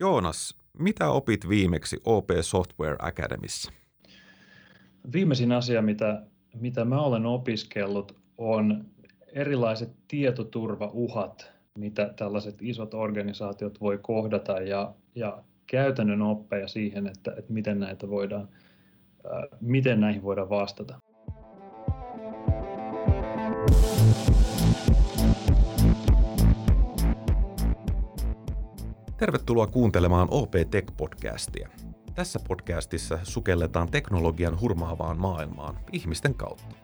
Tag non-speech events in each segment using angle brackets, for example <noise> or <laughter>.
Joonas, mitä opit viimeksi OP Software Academissa? Viimeisin asia, mitä, mitä mä olen opiskellut, on erilaiset tietoturvauhat, mitä tällaiset isot organisaatiot voi kohdata ja, ja käytännön oppeja siihen, että, että miten näitä voidaan, miten näihin voidaan vastata. Tervetuloa kuuntelemaan OP Tech-podcastia. Tässä podcastissa sukelletaan teknologian hurmaavaan maailmaan ihmisten kautta.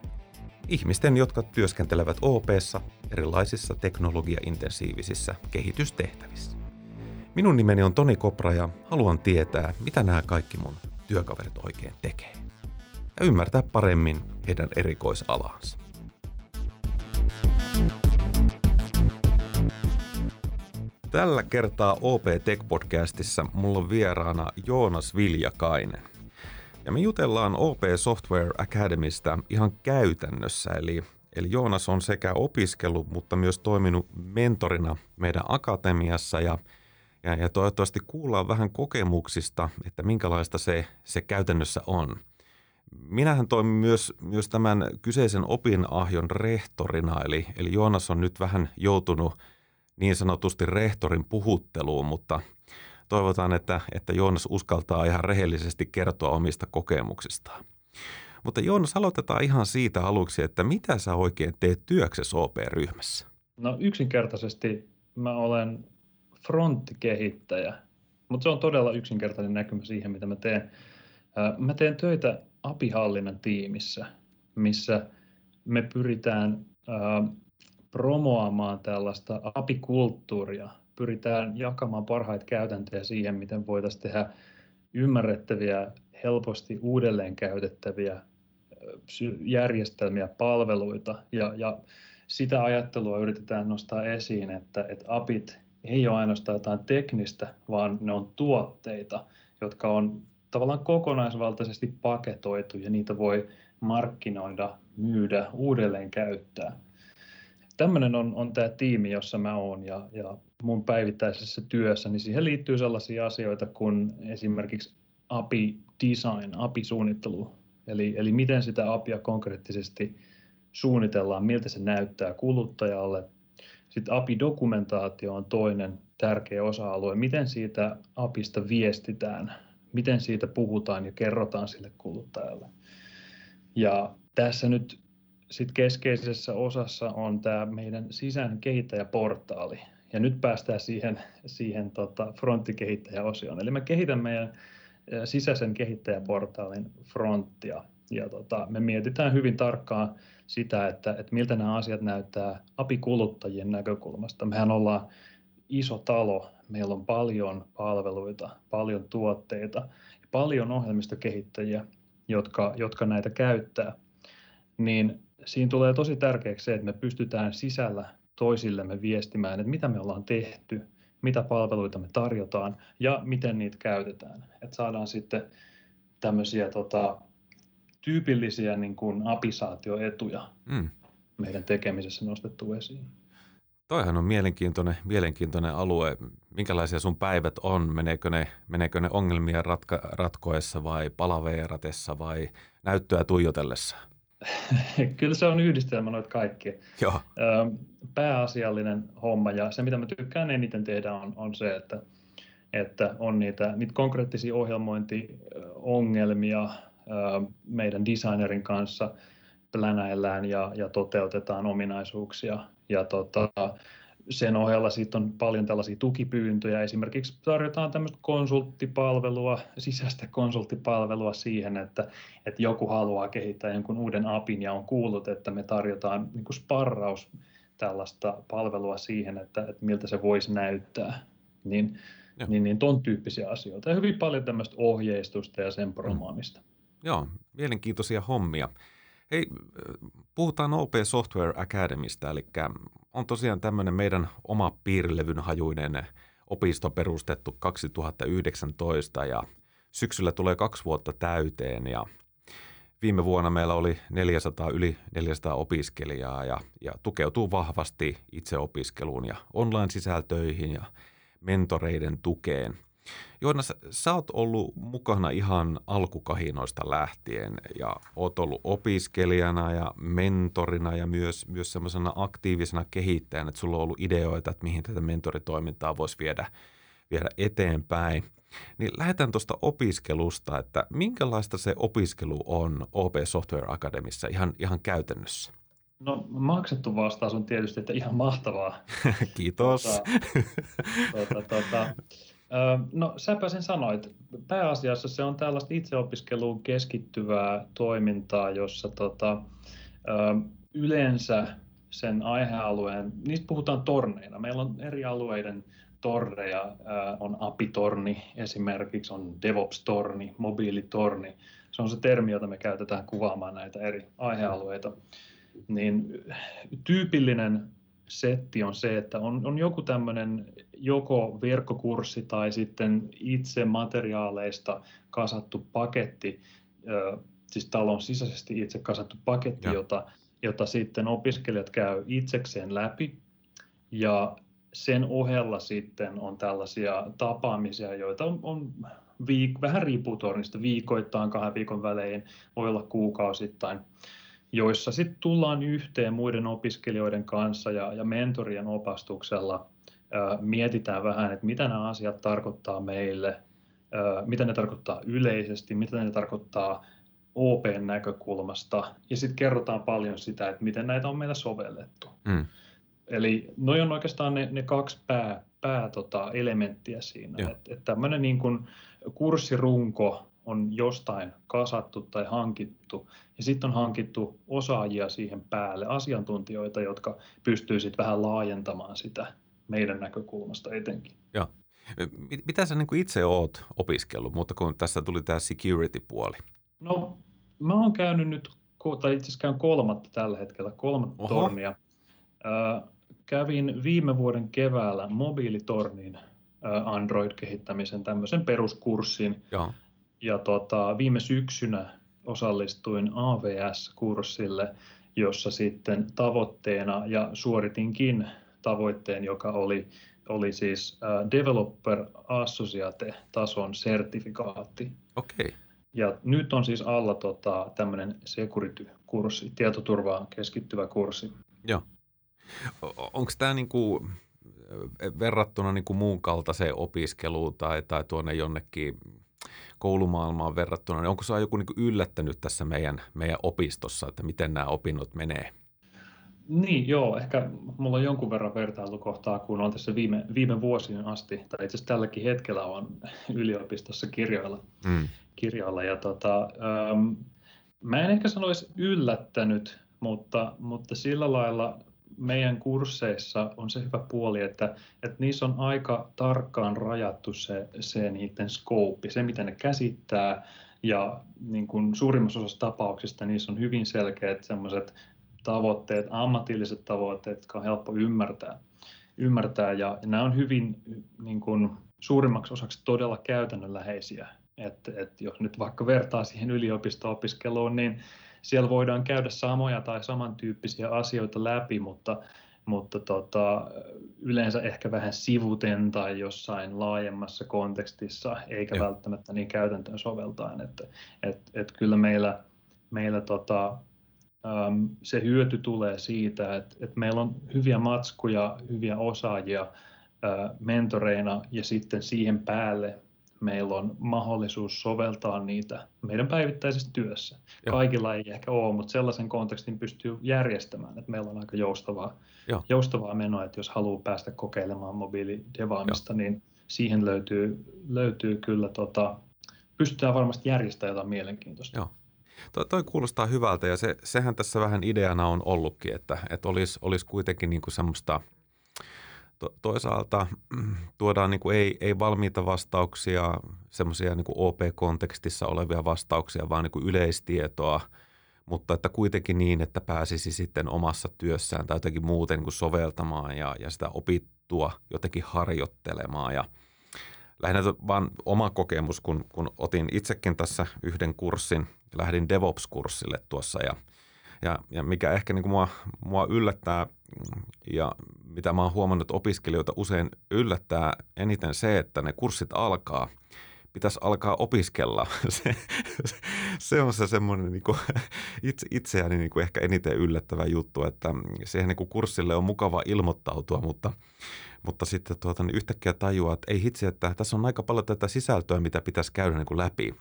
Ihmisten, jotka työskentelevät OPssa erilaisissa teknologiaintensiivisissä kehitystehtävissä. Minun nimeni on Toni Kopra ja haluan tietää, mitä nämä kaikki mun työkaverit oikein tekee. Ja ymmärtää paremmin heidän erikoisalaansa. Tällä kertaa OP Tech-podcastissa mulla on vieraana Joonas Viljakainen. Ja me jutellaan OP Software Academystä ihan käytännössä, eli, eli Joonas on sekä opiskellut, mutta myös toiminut mentorina meidän akatemiassa ja, ja, ja toivottavasti kuullaan vähän kokemuksista, että minkälaista se, se käytännössä on. Minähän toimin myös, myös tämän kyseisen opinahjon rehtorina, eli, eli Joonas on nyt vähän joutunut – niin sanotusti rehtorin puhutteluun, mutta toivotaan, että, että Joonas uskaltaa ihan rehellisesti kertoa omista kokemuksistaan. Mutta Joonas, aloitetaan ihan siitä aluksi, että mitä sä oikein teet työksessä OP-ryhmässä? No yksinkertaisesti mä olen fronttikehittäjä, mutta se on todella yksinkertainen näkymä siihen, mitä mä teen. Mä teen töitä apihallinnan tiimissä, missä me pyritään promoamaan tällaista apikulttuuria. Pyritään jakamaan parhaita käytäntöjä siihen, miten voitaisiin tehdä ymmärrettäviä, helposti uudelleen käytettäviä järjestelmiä, palveluita ja, ja sitä ajattelua yritetään nostaa esiin, että, että apit ei ole ainoastaan jotain teknistä, vaan ne on tuotteita, jotka on tavallaan kokonaisvaltaisesti paketoitu ja niitä voi markkinoida, myydä, uudelleen käyttää tämmöinen on, on tämä tiimi, jossa mä oon ja, ja mun päivittäisessä työssä, niin siihen liittyy sellaisia asioita kuin esimerkiksi API design, API-suunnittelu, eli, eli miten sitä APIa konkreettisesti suunnitellaan, miltä se näyttää kuluttajalle. Sitten API-dokumentaatio on toinen tärkeä osa-alue, miten siitä APIsta viestitään, miten siitä puhutaan ja kerrotaan sille kuluttajalle. Ja tässä nyt sitten keskeisessä osassa on tämä meidän sisään kehittäjäportaali. Ja nyt päästään siihen, siihen tota fronttikehittäjäosioon. Eli me kehitän meidän sisäisen kehittäjäportaalin fronttia. Ja tota, me mietitään hyvin tarkkaan sitä, että, että miltä nämä asiat näyttää apikuluttajien näkökulmasta. Mehän ollaan iso talo, meillä on paljon palveluita, paljon tuotteita paljon ohjelmistokehittäjiä, jotka, jotka näitä käyttää. Niin siinä tulee tosi tärkeäksi se, että me pystytään sisällä toisillemme viestimään, että mitä me ollaan tehty, mitä palveluita me tarjotaan ja miten niitä käytetään. Että saadaan sitten tämmöisiä tota, tyypillisiä niin kuin apisaatioetuja mm. meidän tekemisessä nostettu esiin. Toihan on mielenkiintoinen, mielenkiintoinen alue. Minkälaisia sun päivät on? Meneekö ne, meneekö ne ongelmia ratka, ratkoessa vai palaveeratessa vai näyttöä tuijotellessa? <laughs> Kyllä se on yhdistelmä noita kaikkia. Joo. Pääasiallinen homma ja se, mitä mä tykkään eniten tehdä, on, on se, että, että on niitä, niitä konkreettisia ohjelmointiongelmia meidän designerin kanssa plänäillään ja, ja toteutetaan ominaisuuksia. Ja tota, sen ohella sitten on paljon tällaisia tukipyyntöjä. Esimerkiksi tarjotaan tämmöistä konsulttipalvelua, sisäistä konsulttipalvelua siihen, että, että joku haluaa kehittää jonkun uuden apin ja on kuullut, että me tarjotaan niin kuin sparraus tällaista palvelua siihen, että, että miltä se voisi näyttää. Niin, niin, niin ton tyyppisiä asioita. Ja hyvin paljon tämmöistä ohjeistusta ja sen promoamista. Mm. Joo, mielenkiintoisia hommia. Hei, puhutaan OP Software Academystä, eli on tosiaan tämmöinen meidän oma piirilevyn hajuinen opisto perustettu 2019 ja syksyllä tulee kaksi vuotta täyteen ja viime vuonna meillä oli 400, yli 400 opiskelijaa ja, ja tukeutuu vahvasti itseopiskeluun ja online-sisältöihin ja mentoreiden tukeen. Joonas, sä oot ollut mukana ihan alkukahinoista lähtien ja oot ollut opiskelijana ja mentorina ja myös, myös semmoisena aktiivisena kehittäjänä, että sulla on ollut ideoita, että mihin tätä mentoritoimintaa voisi viedä, viedä eteenpäin. Niin lähdetään tuosta opiskelusta, että minkälaista se opiskelu on OP Software Academissa ihan, ihan käytännössä? No maksettu vastaus on tietysti, että ihan mahtavaa. <laughs> Kiitos. Tota, tota, tota, no säpä sen sanoit. Pääasiassa se on tällaista itseopiskeluun keskittyvää toimintaa, jossa tota, yleensä sen aihealueen, niistä puhutaan torneina. Meillä on eri alueiden torneja, on API-torni esimerkiksi, on DevOps-torni, mobiilitorni. Se on se termi, jota me käytetään kuvaamaan näitä eri aihealueita. Niin tyypillinen setti on se, että on, on joku tämmöinen joko verkkokurssi tai sitten itse materiaaleista kasattu paketti, siis talon sisäisesti itse kasattu paketti, jota, jota sitten opiskelijat käy itsekseen läpi. Ja sen ohella sitten on tällaisia tapaamisia, joita on, on viik- vähän riippuu tornista viikoittain, kahden viikon välein, voi olla kuukausittain joissa sitten tullaan yhteen muiden opiskelijoiden kanssa ja, ja mentorien opastuksella ää, mietitään vähän, että mitä nämä asiat tarkoittaa meille, ää, mitä ne tarkoittaa yleisesti, mitä ne tarkoittaa OPn näkökulmasta, ja sitten kerrotaan paljon sitä, että miten näitä on meillä sovellettu. Mm. Eli noin on oikeastaan ne, ne kaksi pää, pää tota, elementtiä siinä. Että et tämmöinen niin kurssirunko on jostain kasattu tai hankittu, ja sitten on hankittu osaajia siihen päälle, asiantuntijoita, jotka pystyy sitten vähän laajentamaan sitä meidän näkökulmasta etenkin. Joo. Mitä sä niin itse oot opiskellut, mutta kun tässä tuli tämä security-puoli? No, mä oon käynyt nyt, tai itse asiassa käyn kolmatta tällä hetkellä, kolmatta Oho. tornia. Äh, kävin viime vuoden keväällä mobiilitornin Android-kehittämisen tämmöisen peruskurssin. Joo. Ja tota, viime syksynä osallistuin AVS-kurssille, jossa sitten tavoitteena, ja suoritinkin tavoitteen, joka oli, oli siis Developer Associate-tason sertifikaatti. Okei. Okay. Ja nyt on siis alla tota, tämmöinen security-kurssi, tietoturvaan keskittyvä kurssi. Joo. Onko tämä niinku, verrattuna niinku muun kaltaiseen opiskeluun tai, tai tuonne jonnekin koulumaailmaan verrattuna, niin onko se joku niin yllättänyt tässä meidän, meidän opistossa, että miten nämä opinnot menee? Niin, joo. Ehkä mulla on jonkun verran vertailukohtaa, kun on tässä viime, viime vuosien asti, tai itse asiassa tälläkin hetkellä on <laughs> yliopistossa kirjoilla. Mm. kirjoilla ja tota, ähm, mä en ehkä sanoisi yllättänyt, mutta, mutta sillä lailla meidän kursseissa on se hyvä puoli, että, että niissä on aika tarkkaan rajattu se, se niiden scope, se mitä ne käsittää, ja niin kuin suurimmassa osassa tapauksista niissä on hyvin selkeät sellaiset tavoitteet, ammatilliset tavoitteet, jotka on helppo ymmärtää. ymmärtää ja, ja nämä on hyvin niin kuin, suurimmaksi osaksi todella käytännönläheisiä. Et, et jos nyt vaikka vertaa siihen yliopisto-opiskeluun, niin siellä voidaan käydä samoja tai samantyyppisiä asioita läpi, mutta, mutta tota, yleensä ehkä vähän sivuten tai jossain laajemmassa kontekstissa, eikä Joo. välttämättä niin käytäntöön soveltaen. Että, et, et kyllä meillä, meillä tota, se hyöty tulee siitä, että, että meillä on hyviä matskuja, hyviä osaajia mentoreina ja sitten siihen päälle meillä on mahdollisuus soveltaa niitä meidän päivittäisessä työssä. Joo. Kaikilla ei ehkä ole, mutta sellaisen kontekstin pystyy järjestämään, että meillä on aika joustavaa, joustavaa menoa, että jos haluaa päästä kokeilemaan mobiilidevaamista, niin siihen löytyy, löytyy kyllä, tota, pystytään varmasti järjestämään jotain mielenkiintoista. Joo. Toi, toi kuulostaa hyvältä ja se, sehän tässä vähän ideana on ollutkin, että, että olisi, olisi kuitenkin niin kuin semmoista – to, toisaalta mm, tuodaan niin kuin ei, ei valmiita vastauksia, semmoisia niin OP-kontekstissa olevia vastauksia, vaan niin kuin yleistietoa, mutta että kuitenkin niin, että pääsisi sitten omassa työssään tai jotenkin muuten niin kuin soveltamaan ja, ja sitä opittua jotenkin harjoittelemaan. Ja lähinnä vaan oma kokemus, kun, kun otin itsekin tässä yhden kurssin, lähdin DevOps-kurssille tuossa ja – Ja, ja mikä ehkä niin kuin mua, mua yllättää ja mitä mä oon huomannut, opiskelijoita usein yllättää eniten se, että ne kurssit alkaa – pitäisi alkaa opiskella. <laughs> se, se on se semmoinen niin kuin, <laughs> itse, itseäni niin kuin ehkä eniten yllättävä juttu, että siihen niin kuin kurssille on mukava ilmoittautua, mutta, mutta sitten tuota, niin yhtäkkiä tajuaa, että ei hitsi, että tässä on aika paljon tätä sisältöä, mitä pitäisi käydä niin kuin läpi.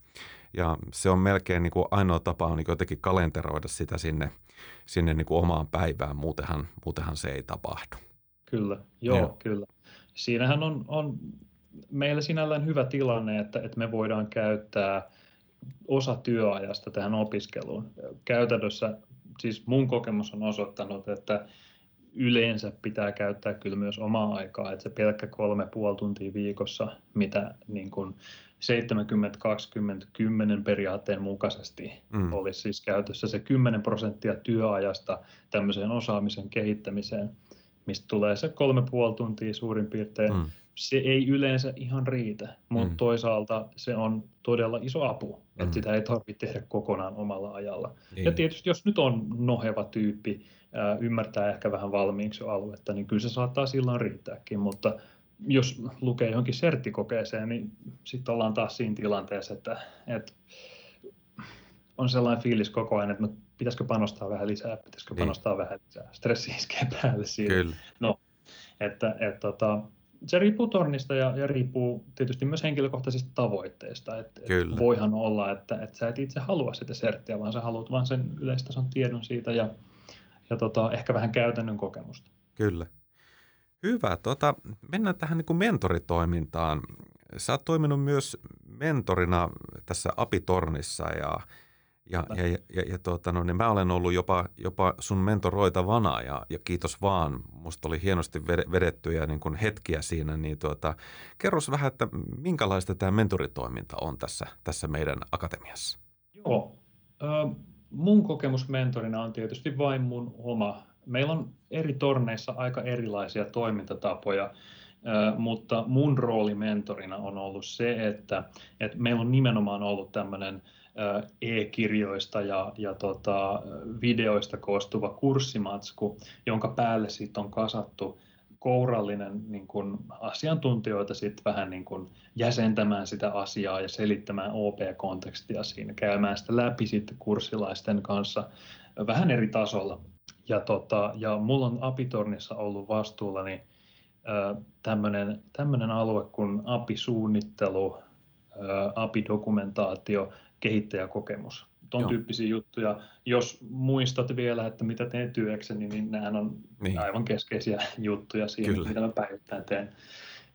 Ja se on melkein niin kuin ainoa tapa on niin jotenkin kalenteroida sitä sinne, sinne niin kuin omaan päivään, muutenhan, muutenhan se ei tapahdu. Kyllä, joo, joo. kyllä. Siinähän on, on meillä sinällään hyvä tilanne, että, että me voidaan käyttää osa työajasta tähän opiskeluun. Käytännössä siis mun kokemus on osoittanut, että yleensä pitää käyttää kyllä myös omaa aikaa, että se pelkkä kolme puoli tuntia viikossa, mitä niin kuin 70-20-10 periaatteen mukaisesti mm. olisi siis käytössä se 10 prosenttia työajasta tämmöiseen osaamisen kehittämiseen, mistä tulee se kolme puoli tuntia suurin piirtein. Mm se ei yleensä ihan riitä, mutta mm. toisaalta se on todella iso apu, mm. että sitä ei tarvitse tehdä kokonaan omalla ajalla. Niin. Ja tietysti jos nyt on noheva tyyppi, ää, ymmärtää ehkä vähän valmiiksi aluetta, niin kyllä se saattaa silloin riittääkin, mutta jos lukee johonkin serttikokeeseen, niin sitten ollaan taas siinä tilanteessa, että, että on sellainen fiilis koko ajan, että pitäisikö panostaa vähän lisää, pitäisikö niin. panostaa vähän lisää. Stressi iskee päälle siinä. Kyllä. No, että, että, tota, se riippuu tornista ja, ja riippuu tietysti myös henkilökohtaisista tavoitteista. Et, Kyllä. Et voihan olla, että et sä et itse halua sitä serttiä, vaan sä haluat vain sen yleistason tiedon siitä ja, ja tota, ehkä vähän käytännön kokemusta. Kyllä. Hyvä. Tota, mennään tähän niin kuin mentoritoimintaan. Sä oot toiminut myös mentorina tässä Apitornissa ja ja, ja, ja, ja, ja tuota, no, niin mä olen ollut jopa, jopa sun mentoroitavana ja, ja kiitos vaan. Musta oli hienosti vedettyjä niin kuin hetkiä siinä. Niin tuota, kerros vähän, että minkälaista tämä mentoritoiminta on tässä, tässä meidän akatemiassa? Joo. Ö, mun kokemus mentorina on tietysti vain mun oma. Meillä on eri torneissa aika erilaisia toimintatapoja mutta mun rooli mentorina on ollut se, että, että meillä on nimenomaan ollut tämmöinen e-kirjoista ja, ja tota, videoista koostuva kurssimatsku, jonka päälle sitten on kasattu kourallinen niin kun asiantuntijoita sitten vähän niin kun jäsentämään sitä asiaa ja selittämään OP-kontekstia siinä, käymään sitä läpi sitten kurssilaisten kanssa vähän eri tasolla. Ja, tota, ja mulla on Apitornissa ollut vastuullani tämmöinen alue kuin API-suunnittelu, API-dokumentaatio kehittäjäkokemus. Tuon Joo. tyyppisiä juttuja. Jos muistat vielä, että mitä teen työkseni, niin nämä on niin. aivan keskeisiä <laughs> juttuja siinä, Kyllä. mitä mä päivittäin teen.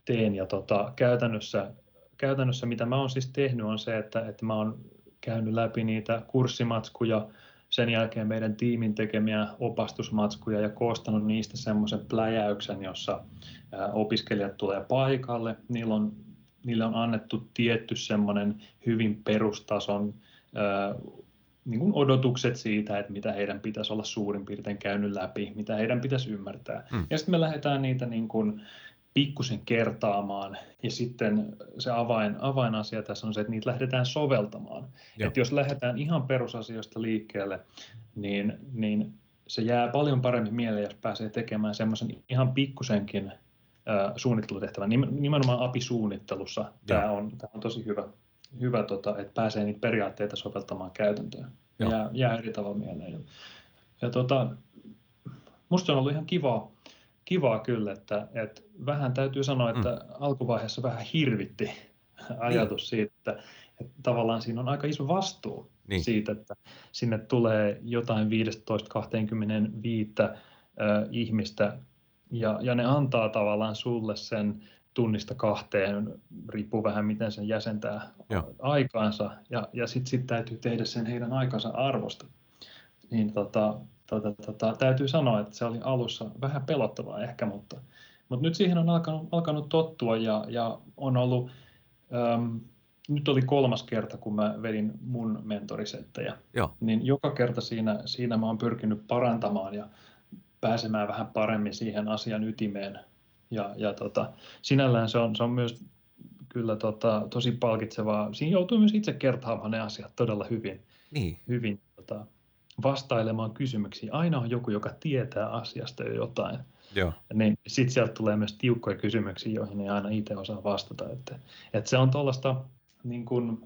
teen. Ja tota, käytännössä, käytännössä, mitä mä oon siis tehnyt, on se, että, että mä oon käynyt läpi niitä kurssimatskuja, sen jälkeen meidän tiimin tekemiä opastusmatskuja ja koostanut niistä semmoisen pläjäyksen, jossa opiskelijat tulee paikalle. Niillä on niille on annettu tietty semmoinen hyvin perustason niin kuin odotukset siitä, että mitä heidän pitäisi olla suurin piirtein käynyt läpi, mitä heidän pitäisi ymmärtää. Mm. Ja sitten me lähdetään niitä niin kuin pikkusen kertaamaan, ja sitten se avain, avainasia tässä on se, että niitä lähdetään soveltamaan. Että jos lähdetään ihan perusasioista liikkeelle, niin, niin se jää paljon paremmin mieleen, jos pääsee tekemään semmoisen ihan pikkusenkin suunnittelutehtävä. Nimenomaan API-suunnittelussa tämä on, tämä on tosi hyvä, hyvä tota, että pääsee niitä periaatteita soveltamaan käytäntöön. Jää, jää eri tavalla mieleen. Ja, ja tota, musta se on ollut ihan kivaa, kivaa kyllä, että, että vähän täytyy sanoa, että mm. alkuvaiheessa vähän hirvitti <laughs> ajatus niin. siitä, että, että tavallaan siinä on aika iso vastuu niin. siitä, että sinne tulee jotain 15-25 ihmistä ja, ja ne antaa tavallaan sulle sen tunnista kahteen, riippuu vähän miten sen jäsentää Joo. aikaansa, ja, ja sitten sit täytyy tehdä sen heidän aikansa arvosta. Niin tota, tota, tota, täytyy sanoa, että se oli alussa vähän pelottavaa ehkä, mutta, mutta nyt siihen on alkanut, alkanut tottua ja, ja on ollut, äm, nyt oli kolmas kerta, kun mä vedin mun mentorisettejä, Joo. niin joka kerta siinä, siinä mä oon pyrkinyt parantamaan ja pääsemään vähän paremmin siihen asian ytimeen. Ja, ja tota, sinällään se on, se on myös kyllä tota, tosi palkitsevaa. Siinä joutuu myös itse kertaamaan ne asiat todella hyvin, niin. hyvin tota, vastailemaan kysymyksiin. Aina on joku, joka tietää asiasta jo jotain. Joo. Niin sitten sieltä tulee myös tiukkoja kysymyksiä, joihin ei aina itse osaa vastata. Että, että se on tuollaista niin kuin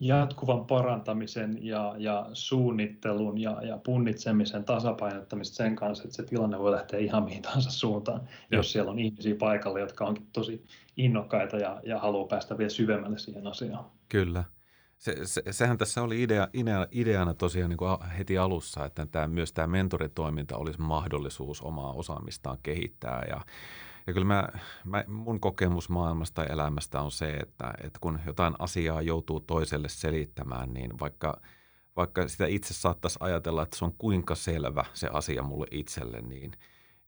jatkuvan parantamisen ja, ja suunnittelun ja, ja punnitsemisen tasapainottamista sen kanssa, että se tilanne voi lähteä ihan mihin tahansa suuntaan, Joo. jos siellä on ihmisiä paikalla, jotka onkin tosi innokkaita ja, ja haluaa päästä vielä syvemmälle siihen asiaan. Kyllä. Se, se, sehän tässä oli idea, idea, ideana tosiaan niin kuin heti alussa, että tämä, myös tämä mentoritoiminta olisi mahdollisuus omaa osaamistaan kehittää ja ja kyllä mä, mä, mun kokemus maailmasta ja elämästä on se, että, että kun jotain asiaa joutuu toiselle selittämään, niin vaikka, vaikka sitä itse saattaisi ajatella, että se on kuinka selvä se asia mulle itselle, niin,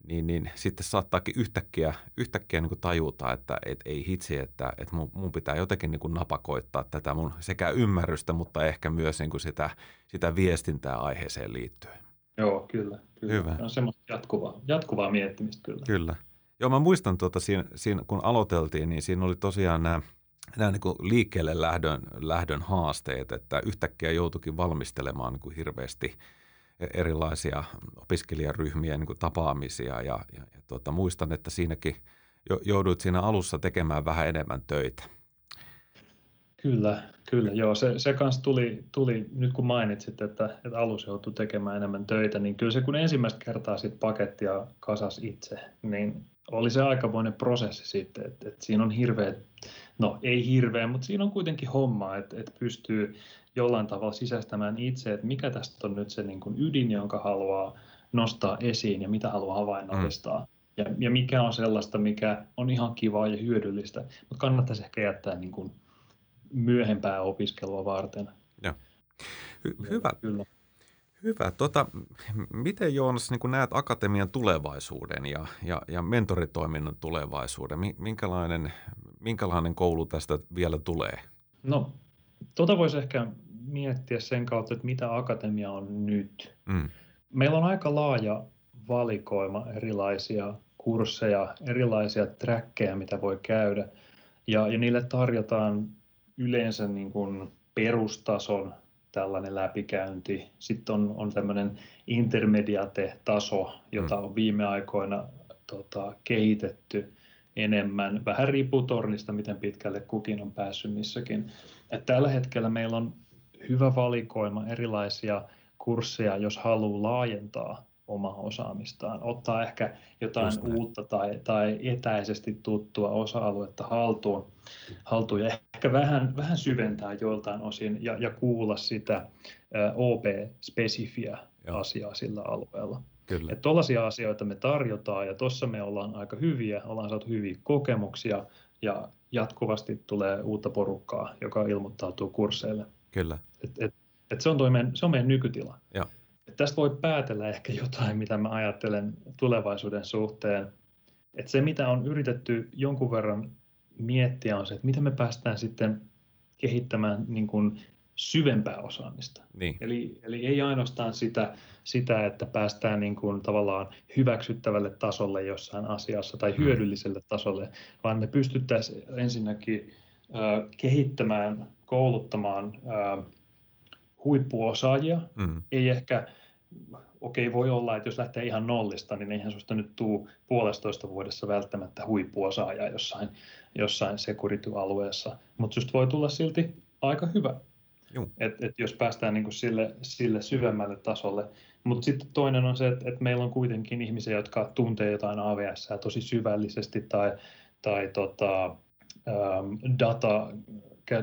niin, niin sitten saattaakin yhtäkkiä, yhtäkkiä niin kuin tajuta, että et ei hitsi, että, että mun, mun pitää jotenkin niin kuin napakoittaa tätä mun sekä ymmärrystä, mutta ehkä myös niin kuin sitä, sitä viestintää aiheeseen liittyen. Joo, kyllä. kyllä. Hyvä. On semmoista jatkuvaa, jatkuvaa miettimistä kyllä. Kyllä. Joo, mä muistan tuota, siinä, siinä, kun aloiteltiin, niin siinä oli tosiaan nämä, nämä niin liikkeelle lähdön, lähdön haasteet, että yhtäkkiä joutuikin valmistelemaan niin kuin hirveästi erilaisia opiskelijaryhmiä niin kuin tapaamisia ja, ja, ja tuota, muistan, että siinäkin jouduit siinä alussa tekemään vähän enemmän töitä. Kyllä, kyllä. Joo, se, se kanssa tuli, tuli, nyt kun mainitsit, että, että alus joutui tekemään enemmän töitä, niin kyllä se kun ensimmäistä kertaa sit pakettia kasas itse, niin oli se aikamoinen prosessi sitten, että, että siinä on hirveä, no ei hirveä, mutta siinä on kuitenkin homma, että, että pystyy jollain tavalla sisäistämään itse, että mikä tästä on nyt se niin kuin ydin, jonka haluaa nostaa esiin ja mitä haluaa havainnollistaa. Mm. Ja, ja mikä on sellaista, mikä on ihan kivaa ja hyödyllistä, mutta kannattaisi ehkä jättää niin kuin myöhempää opiskelua varten. Ja. Hy- hyvä. Kyllä. Hyvä. Tota, miten Joonas niin näet akatemian tulevaisuuden ja, ja, ja mentoritoiminnan tulevaisuuden? Minkälainen, minkälainen koulu tästä vielä tulee? No, tota voisi ehkä miettiä sen kautta, että mitä akatemia on nyt. Mm. Meillä on aika laaja valikoima erilaisia kursseja, erilaisia trackeja, mitä voi käydä. Ja, ja niille tarjotaan yleensä niin kuin perustason tällainen läpikäynti. Sitten on, on tämmöinen intermediate-taso, jota mm. on viime aikoina tota, kehitetty enemmän. Vähän riippuu tornista, miten pitkälle kukin on päässyt missäkin. Et tällä hetkellä meillä on hyvä valikoima erilaisia kursseja, jos haluaa laajentaa omaa osaamistaan, ottaa ehkä jotain uutta tai, tai etäisesti tuttua osa-aluetta haltuun, haltuun ja ehkä vähän, vähän syventää joiltain osin ja, ja kuulla sitä OP-spesifiä asiaa sillä alueella. Kyllä. Että tollaisia asioita me tarjotaan ja tuossa me ollaan aika hyviä, ollaan saatu hyviä kokemuksia ja jatkuvasti tulee uutta porukkaa, joka ilmoittautuu kursseille. Kyllä. Et, et, et se, on toi meidän, se on meidän nykytila. Ja tästä voi päätellä ehkä jotain, mitä mä ajattelen tulevaisuuden suhteen. Että se, mitä on yritetty jonkun verran miettiä, on se, että miten me päästään sitten kehittämään niin kuin syvempää osaamista. Niin. Eli, eli ei ainoastaan sitä, sitä että päästään niin kuin tavallaan hyväksyttävälle tasolle jossain asiassa tai mm. hyödylliselle tasolle, vaan me pystyttäisiin ensinnäkin äh, kehittämään, kouluttamaan äh, huippuosaajia, mm. ei ehkä okei, voi olla, että jos lähtee ihan nollista, niin eihän sinusta nyt tuu puolestoista vuodessa välttämättä huippuosaaja jossain, jossain security-alueessa, mutta just voi tulla silti aika hyvä, et, et jos päästään niin kuin sille, sille syvemmälle tasolle. Mutta sitten toinen on se, että et meillä on kuitenkin ihmisiä, jotka tuntee jotain AVS tosi syvällisesti tai, tai tota, ähm, data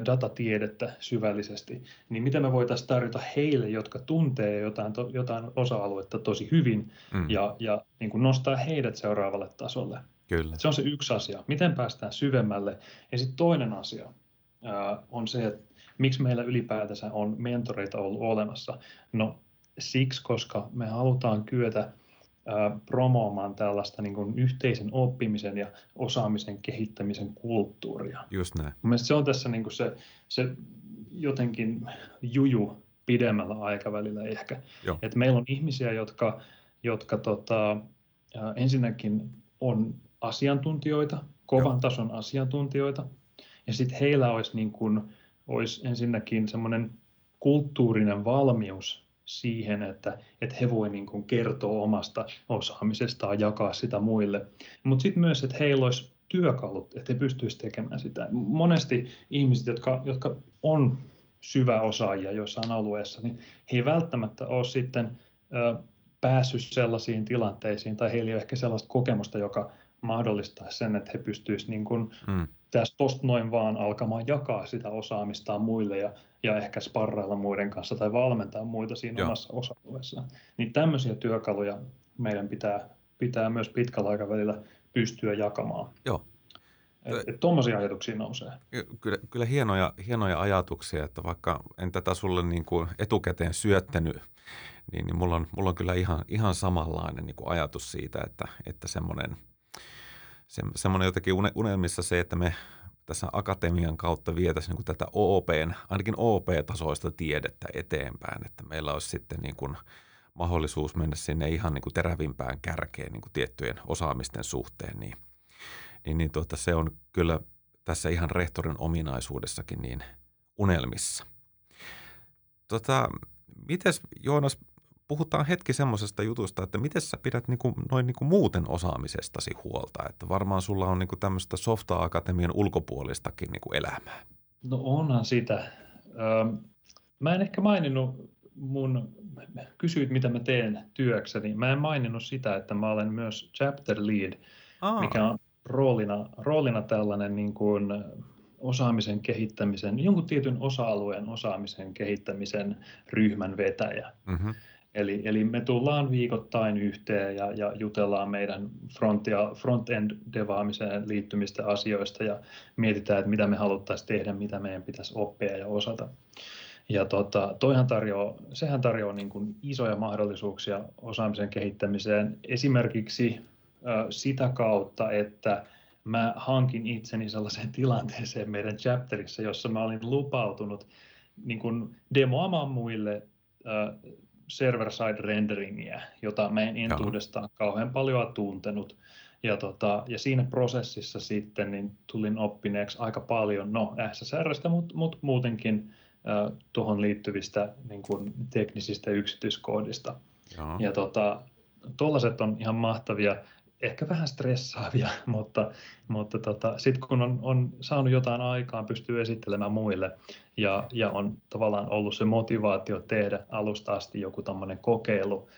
datatiedettä syvällisesti, niin mitä me voitaisiin tarjota heille, jotka tuntee jotain, jotain osa-aluetta tosi hyvin mm. ja, ja niin kuin nostaa heidät seuraavalle tasolle. Kyllä. Se on se yksi asia. Miten päästään syvemmälle? Ja sitten toinen asia ää, on se, että miksi meillä ylipäätänsä on mentoreita ollut olemassa. No siksi, koska me halutaan kyetä promoomaan tällaista niin kuin yhteisen oppimisen ja osaamisen kehittämisen kulttuuria. Just näin. Mielestäni se on tässä niin kuin se, se jotenkin juju pidemmällä aikavälillä ehkä. Et meillä on ihmisiä, jotka, jotka tota, ensinnäkin on asiantuntijoita, kovan Joo. tason asiantuntijoita, ja sitten heillä olisi, niin kuin, olisi ensinnäkin semmoinen kulttuurinen valmius siihen, että, että he voi niin kuin kertoa omasta osaamisestaan, jakaa sitä muille. Mutta sitten myös, että heillä olisi työkalut, että he pystyisivät tekemään sitä. Monesti ihmiset, jotka, jotka on syvä osaajia jossain alueessa, niin he ei välttämättä ole sitten päässyt sellaisiin tilanteisiin tai heillä ei ole ehkä sellaista kokemusta, joka mahdollistaa sen, että he pystyisivät niin kuin mm. tästä tosta noin vaan alkamaan jakaa sitä osaamistaan muille ja, ja ehkä sparrailla muiden kanssa tai valmentaa muita siinä Joo. omassa osa-alueessaan. Niin tämmöisiä työkaluja meidän pitää, pitää myös pitkällä aikavälillä pystyä jakamaan. Joo. Tuommoisia ajatuksia nousee. Kyllä, kyllä hienoja, hienoja ajatuksia, että vaikka en tätä sulle niin kuin etukäteen syöttänyt, niin, niin mulla, on, mulla on kyllä ihan, ihan samanlainen niin kuin ajatus siitä, että, että semmoinen, se, semmoinen jotenkin unelmissa se, että me tässä akatemian kautta vietäisiin niin tätä OPn, ainakin OP-tasoista tiedettä eteenpäin, että meillä olisi sitten niin kuin mahdollisuus mennä sinne ihan niin kuin terävimpään kärkeen niin kuin tiettyjen osaamisten suhteen, niin, niin, niin tuota, se on kyllä tässä ihan rehtorin ominaisuudessakin niin unelmissa. Tota, mites Joonas, puhutaan hetki semmoisesta jutusta, että miten sä pidät niinku, noin niinku muuten osaamisestasi huolta? Että varmaan sulla on niinku tämmöistä Softa-akatemian ulkopuolistakin niinku elämää. No onhan sitä. Mä en ehkä maininnut mun, kysyit mitä mä teen työkseni. Mä en maininnut sitä, että mä olen myös chapter lead, Aa. mikä on roolina, roolina tällainen niin kuin osaamisen kehittämisen, jonkun tietyn osa-alueen osaamisen kehittämisen ryhmän vetäjä. Mm-hmm. Eli, eli me tullaan viikoittain yhteen ja, ja jutellaan meidän front- ja front-end devaamiseen liittymistä asioista ja mietitään, että mitä me haluttaisiin tehdä, mitä meidän pitäisi oppia ja osata. Ja tota, toihan tarjoaa, sehän tarjoaa niin kuin isoja mahdollisuuksia osaamisen kehittämiseen esimerkiksi äh, sitä kautta, että mä hankin itseni sellaiseen <laughs> tilanteeseen meidän chapterissa, jossa mä olin lupautunut niin kuin demoamaan muille server-side renderingiä, jota mä en entuudestaan kauhean paljon tuntenut. Ja, tota, ja siinä prosessissa sitten niin tulin oppineeksi aika paljon, no SSRstä, mutta mut muutenkin äh, tuohon liittyvistä niin kuin, teknisistä yksityiskohdista. Joo. Ja tota, tuollaiset on ihan mahtavia ehkä vähän stressaavia, <laughs> mutta, mutta tota, sitten kun on, on saanut jotain aikaan, pystyy esittelemään muille ja, ja on tavallaan ollut se motivaatio tehdä alusta asti joku tämmöinen kokeilu,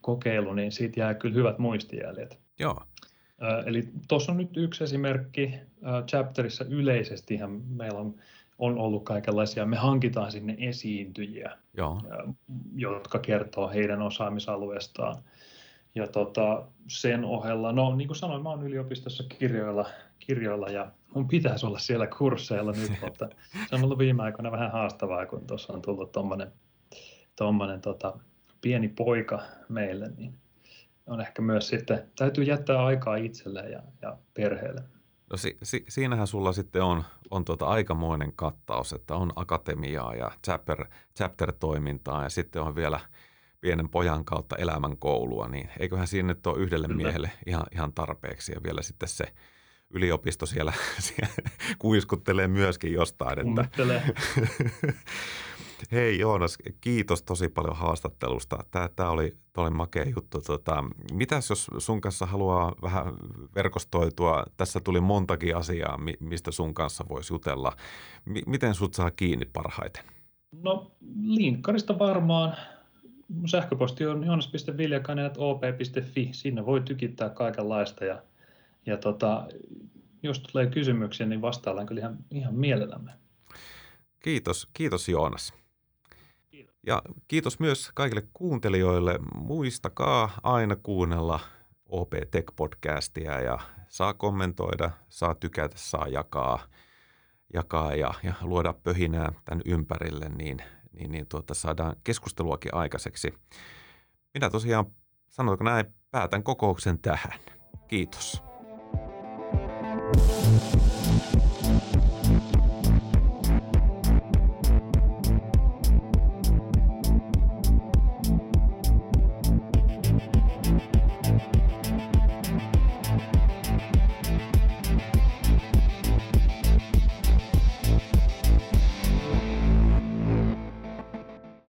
kokeilu, niin siitä jää kyllä hyvät muistijäljet. Joo. Eli tuossa on nyt yksi esimerkki. Chapterissa yleisesti meillä on, on ollut kaikenlaisia, me hankitaan sinne esiintyjiä, Joo. jotka kertoo heidän osaamisalueestaan ja tota, sen ohella, no niin kuin sanoin, mä oon yliopistossa kirjoilla, kirjoilla ja mun pitäisi olla siellä kursseilla nyt, <laughs> mutta se on ollut viime aikoina vähän haastavaa, kun tuossa on tullut tuommoinen tommonen, tota, pieni poika meille, niin on ehkä myös sitten, täytyy jättää aikaa itselleen ja, ja perheelle. No si, si, siinähän sulla sitten on, on tuota aikamoinen kattaus, että on akatemiaa ja chapter, chapter-toimintaa ja sitten on vielä – pienen pojan kautta elämänkoulua, niin eiköhän siinä nyt ole yhdelle Kyllä. miehelle ihan, ihan tarpeeksi. Ja vielä sitten se yliopisto siellä, <laughs> siellä kuiskuttelee myöskin jostain. Että... <laughs> Hei Joonas, kiitos tosi paljon haastattelusta. Tämä, tämä, oli, tämä oli makea juttu. Tota, mitäs jos sun kanssa haluaa vähän verkostoitua? Tässä tuli montakin asiaa, mistä sun kanssa voisi jutella. M- miten sut saa kiinni parhaiten? No linkkarista varmaan sähköposti on joonas.viljakainen.op.fi. Siinä voi tykittää kaikenlaista ja, ja tota, jos tulee kysymyksiä, niin vastaillaan kyllä ihan, ihan mielellämme. Kiitos, kiitos Joonas. Kiitos. Ja kiitos myös kaikille kuuntelijoille. Muistakaa aina kuunnella OP Tech-podcastia ja saa kommentoida, saa tykätä, saa jakaa, jakaa ja, ja luoda pöhinää tämän ympärille, niin – niin, niin tuota, saadaan keskusteluakin aikaiseksi. Minä tosiaan, sanotaanko näin, päätän kokouksen tähän. Kiitos. Thank you